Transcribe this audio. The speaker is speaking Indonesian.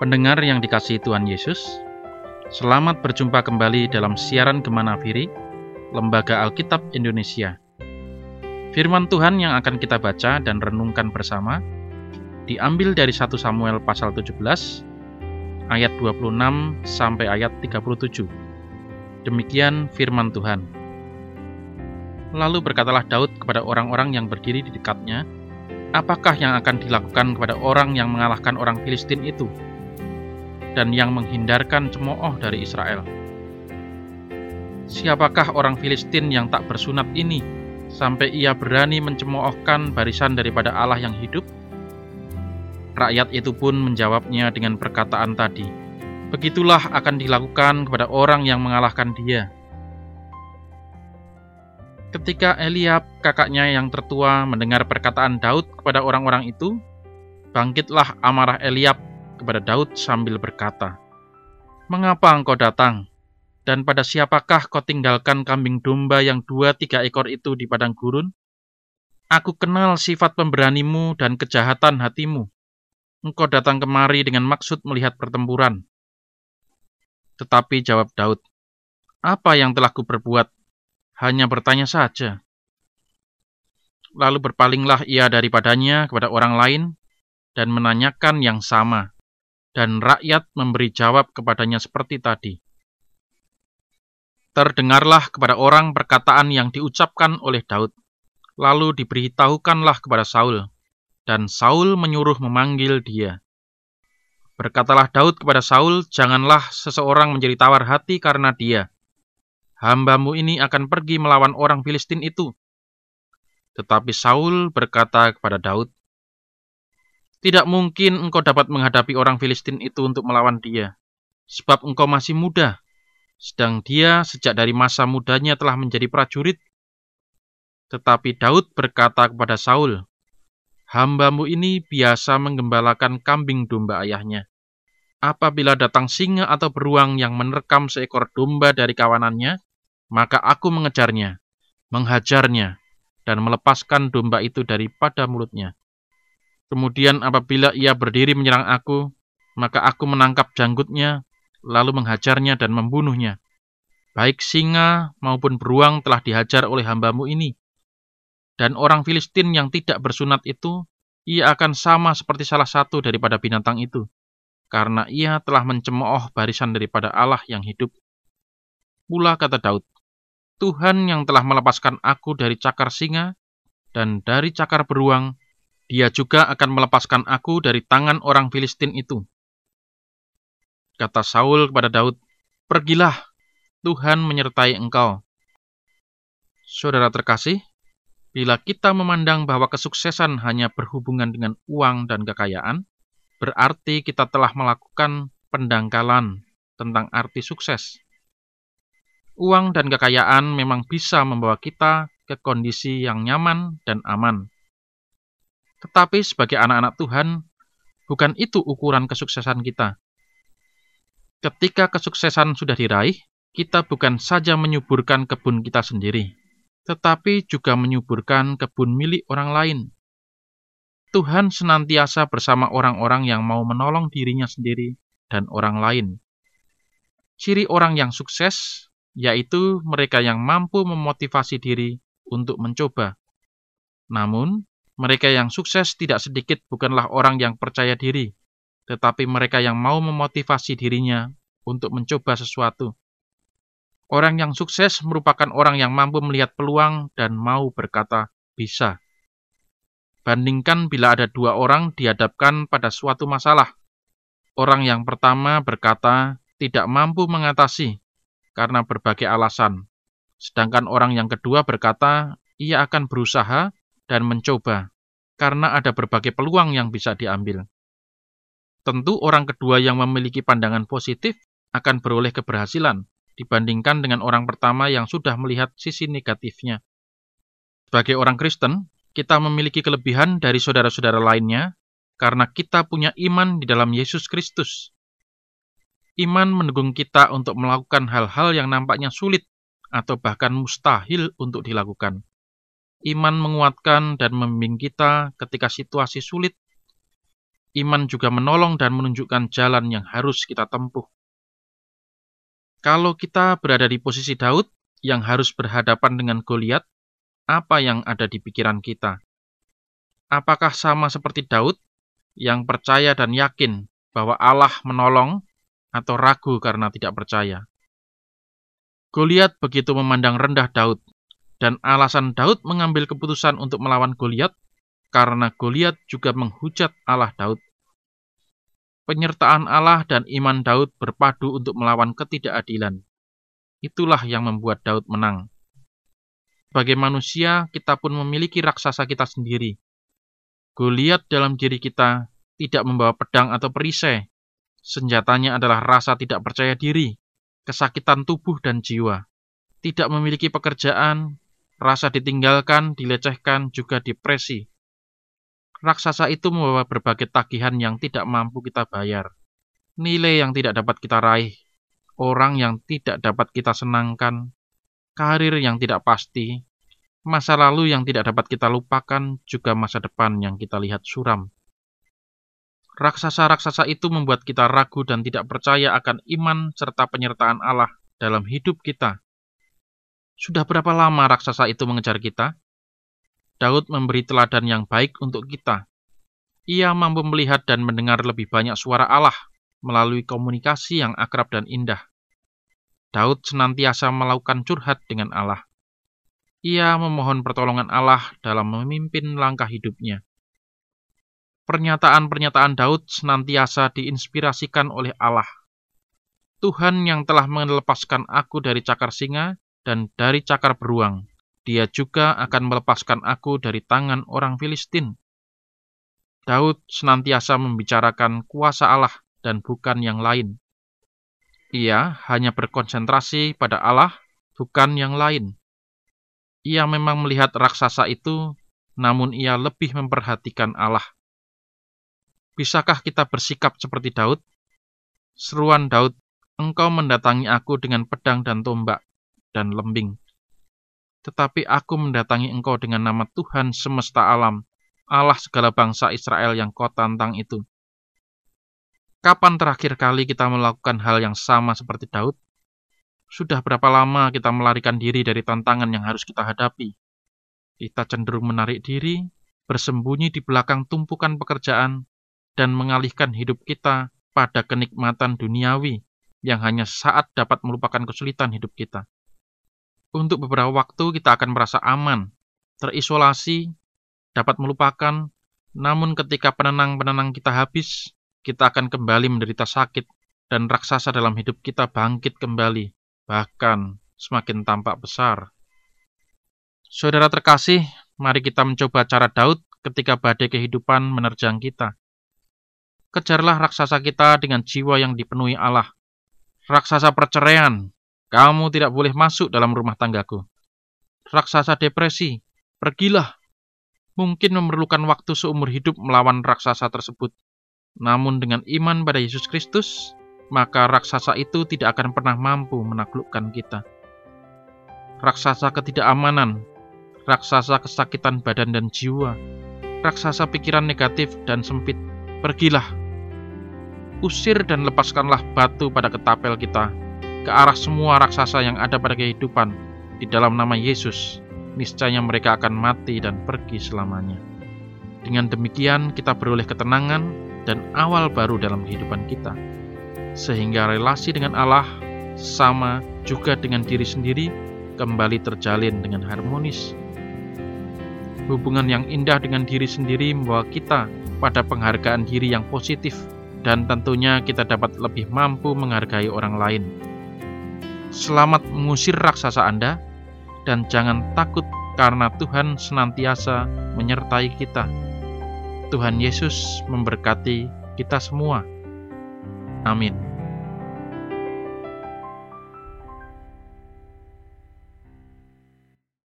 Pendengar yang dikasihi Tuhan Yesus, selamat berjumpa kembali dalam siaran Gemana Firi, Lembaga Alkitab Indonesia. Firman Tuhan yang akan kita baca dan renungkan bersama diambil dari 1 Samuel pasal 17 ayat 26 sampai ayat 37. Demikian firman Tuhan. Lalu berkatalah Daud kepada orang-orang yang berdiri di dekatnya, apakah yang akan dilakukan kepada orang yang mengalahkan orang Filistin itu? Dan yang menghindarkan cemooh dari Israel. Siapakah orang Filistin yang tak bersunat ini, sampai ia berani mencemoohkan barisan daripada Allah yang hidup? Rakyat itu pun menjawabnya dengan perkataan tadi, Begitulah akan dilakukan kepada orang yang mengalahkan dia. Ketika Eliab, kakaknya yang tertua, mendengar perkataan Daud kepada orang-orang itu, bangkitlah amarah Eliab kepada Daud sambil berkata, Mengapa engkau datang? Dan pada siapakah kau tinggalkan kambing domba yang dua tiga ekor itu di padang gurun? Aku kenal sifat pemberanimu dan kejahatan hatimu. Engkau datang kemari dengan maksud melihat pertempuran. Tetapi jawab Daud, Apa yang telah kuperbuat? Hanya bertanya saja. Lalu berpalinglah ia daripadanya kepada orang lain dan menanyakan yang sama dan rakyat memberi jawab kepadanya seperti tadi. Terdengarlah kepada orang perkataan yang diucapkan oleh Daud, lalu diberitahukanlah kepada Saul, dan Saul menyuruh memanggil dia. Berkatalah Daud kepada Saul, janganlah seseorang menjadi tawar hati karena dia. Hambamu ini akan pergi melawan orang Filistin itu. Tetapi Saul berkata kepada Daud, tidak mungkin engkau dapat menghadapi orang Filistin itu untuk melawan dia, sebab engkau masih muda, sedang dia sejak dari masa mudanya telah menjadi prajurit. Tetapi Daud berkata kepada Saul, Hambamu ini biasa menggembalakan kambing domba ayahnya. Apabila datang singa atau beruang yang menerkam seekor domba dari kawanannya, maka aku mengejarnya, menghajarnya, dan melepaskan domba itu daripada mulutnya. Kemudian apabila ia berdiri menyerang aku, maka aku menangkap janggutnya, lalu menghajarnya dan membunuhnya. Baik singa maupun beruang telah dihajar oleh hambamu ini. Dan orang Filistin yang tidak bersunat itu, ia akan sama seperti salah satu daripada binatang itu, karena ia telah mencemooh barisan daripada Allah yang hidup. Pula kata Daud, Tuhan yang telah melepaskan aku dari cakar singa dan dari cakar beruang, dia juga akan melepaskan aku dari tangan orang Filistin itu. Kata Saul kepada Daud, Pergilah, Tuhan menyertai engkau. Saudara terkasih, bila kita memandang bahwa kesuksesan hanya berhubungan dengan uang dan kekayaan, berarti kita telah melakukan pendangkalan tentang arti sukses. Uang dan kekayaan memang bisa membawa kita ke kondisi yang nyaman dan aman. Tetapi sebagai anak-anak Tuhan, bukan itu ukuran kesuksesan kita. Ketika kesuksesan sudah diraih, kita bukan saja menyuburkan kebun kita sendiri, tetapi juga menyuburkan kebun milik orang lain. Tuhan senantiasa bersama orang-orang yang mau menolong dirinya sendiri dan orang lain. Ciri orang yang sukses yaitu mereka yang mampu memotivasi diri untuk mencoba. Namun, mereka yang sukses tidak sedikit bukanlah orang yang percaya diri, tetapi mereka yang mau memotivasi dirinya untuk mencoba sesuatu. Orang yang sukses merupakan orang yang mampu melihat peluang dan mau berkata, "Bisa." Bandingkan bila ada dua orang dihadapkan pada suatu masalah. Orang yang pertama berkata tidak mampu mengatasi karena berbagai alasan, sedangkan orang yang kedua berkata ia akan berusaha dan mencoba, karena ada berbagai peluang yang bisa diambil. Tentu orang kedua yang memiliki pandangan positif akan beroleh keberhasilan dibandingkan dengan orang pertama yang sudah melihat sisi negatifnya. Sebagai orang Kristen, kita memiliki kelebihan dari saudara-saudara lainnya karena kita punya iman di dalam Yesus Kristus. Iman mendukung kita untuk melakukan hal-hal yang nampaknya sulit atau bahkan mustahil untuk dilakukan. Iman menguatkan dan membimbing kita ketika situasi sulit iman juga menolong dan menunjukkan jalan yang harus kita tempuh. Kalau kita berada di posisi Daud yang harus berhadapan dengan Goliat, apa yang ada di pikiran kita? Apakah sama seperti Daud yang percaya dan yakin bahwa Allah menolong atau ragu karena tidak percaya? Goliat begitu memandang rendah Daud, dan alasan Daud mengambil keputusan untuk melawan Goliat karena Goliat juga menghujat Allah Daud. Penyertaan Allah dan iman Daud berpadu untuk melawan ketidakadilan. Itulah yang membuat Daud menang. Sebagai manusia, kita pun memiliki raksasa kita sendiri. Goliat dalam diri kita tidak membawa pedang atau perisai. Senjatanya adalah rasa tidak percaya diri, kesakitan tubuh dan jiwa. Tidak memiliki pekerjaan, rasa ditinggalkan, dilecehkan, juga depresi. Raksasa itu membawa berbagai tagihan yang tidak mampu kita bayar, nilai yang tidak dapat kita raih, orang yang tidak dapat kita senangkan, karir yang tidak pasti, masa lalu yang tidak dapat kita lupakan, juga masa depan yang kita lihat suram. Raksasa-raksasa itu membuat kita ragu dan tidak percaya akan iman serta penyertaan Allah dalam hidup kita. Sudah berapa lama raksasa itu mengejar kita? Daud memberi teladan yang baik untuk kita. Ia mampu melihat dan mendengar lebih banyak suara Allah melalui komunikasi yang akrab dan indah. Daud senantiasa melakukan curhat dengan Allah. Ia memohon pertolongan Allah dalam memimpin langkah hidupnya. Pernyataan-pernyataan Daud senantiasa diinspirasikan oleh Allah. Tuhan yang telah melepaskan aku dari cakar singa dan dari cakar beruang, dia juga akan melepaskan aku dari tangan orang Filistin. Daud senantiasa membicarakan kuasa Allah dan bukan yang lain. Ia hanya berkonsentrasi pada Allah, bukan yang lain. Ia memang melihat raksasa itu, namun ia lebih memperhatikan Allah. Bisakah kita bersikap seperti Daud? Seruan Daud, engkau mendatangi aku dengan pedang dan tombak dan lembing. Tetapi aku mendatangi engkau dengan nama Tuhan semesta alam, Allah segala bangsa Israel yang kau tantang itu. Kapan terakhir kali kita melakukan hal yang sama seperti Daud? Sudah berapa lama kita melarikan diri dari tantangan yang harus kita hadapi? Kita cenderung menarik diri, bersembunyi di belakang tumpukan pekerjaan, dan mengalihkan hidup kita pada kenikmatan duniawi yang hanya saat dapat melupakan kesulitan hidup kita. Untuk beberapa waktu kita akan merasa aman, terisolasi, dapat melupakan, namun ketika penenang-penenang kita habis, kita akan kembali menderita sakit dan raksasa dalam hidup kita bangkit kembali, bahkan semakin tampak besar. Saudara terkasih, mari kita mencoba cara Daud ketika badai kehidupan menerjang kita. Kejarlah raksasa kita dengan jiwa yang dipenuhi Allah. Raksasa perceraian, kamu tidak boleh masuk dalam rumah tanggaku. Raksasa depresi, pergilah. Mungkin memerlukan waktu seumur hidup melawan raksasa tersebut, namun dengan iman pada Yesus Kristus, maka raksasa itu tidak akan pernah mampu menaklukkan kita. Raksasa ketidakamanan, raksasa kesakitan badan dan jiwa, raksasa pikiran negatif dan sempit, pergilah. Usir dan lepaskanlah batu pada ketapel kita ke arah semua raksasa yang ada pada kehidupan di dalam nama Yesus. Niscaya mereka akan mati dan pergi selamanya. Dengan demikian kita beroleh ketenangan dan awal baru dalam kehidupan kita. Sehingga relasi dengan Allah sama juga dengan diri sendiri kembali terjalin dengan harmonis. Hubungan yang indah dengan diri sendiri membawa kita pada penghargaan diri yang positif dan tentunya kita dapat lebih mampu menghargai orang lain. Selamat mengusir raksasa Anda dan jangan takut karena Tuhan senantiasa menyertai kita. Tuhan Yesus memberkati kita semua. Amin.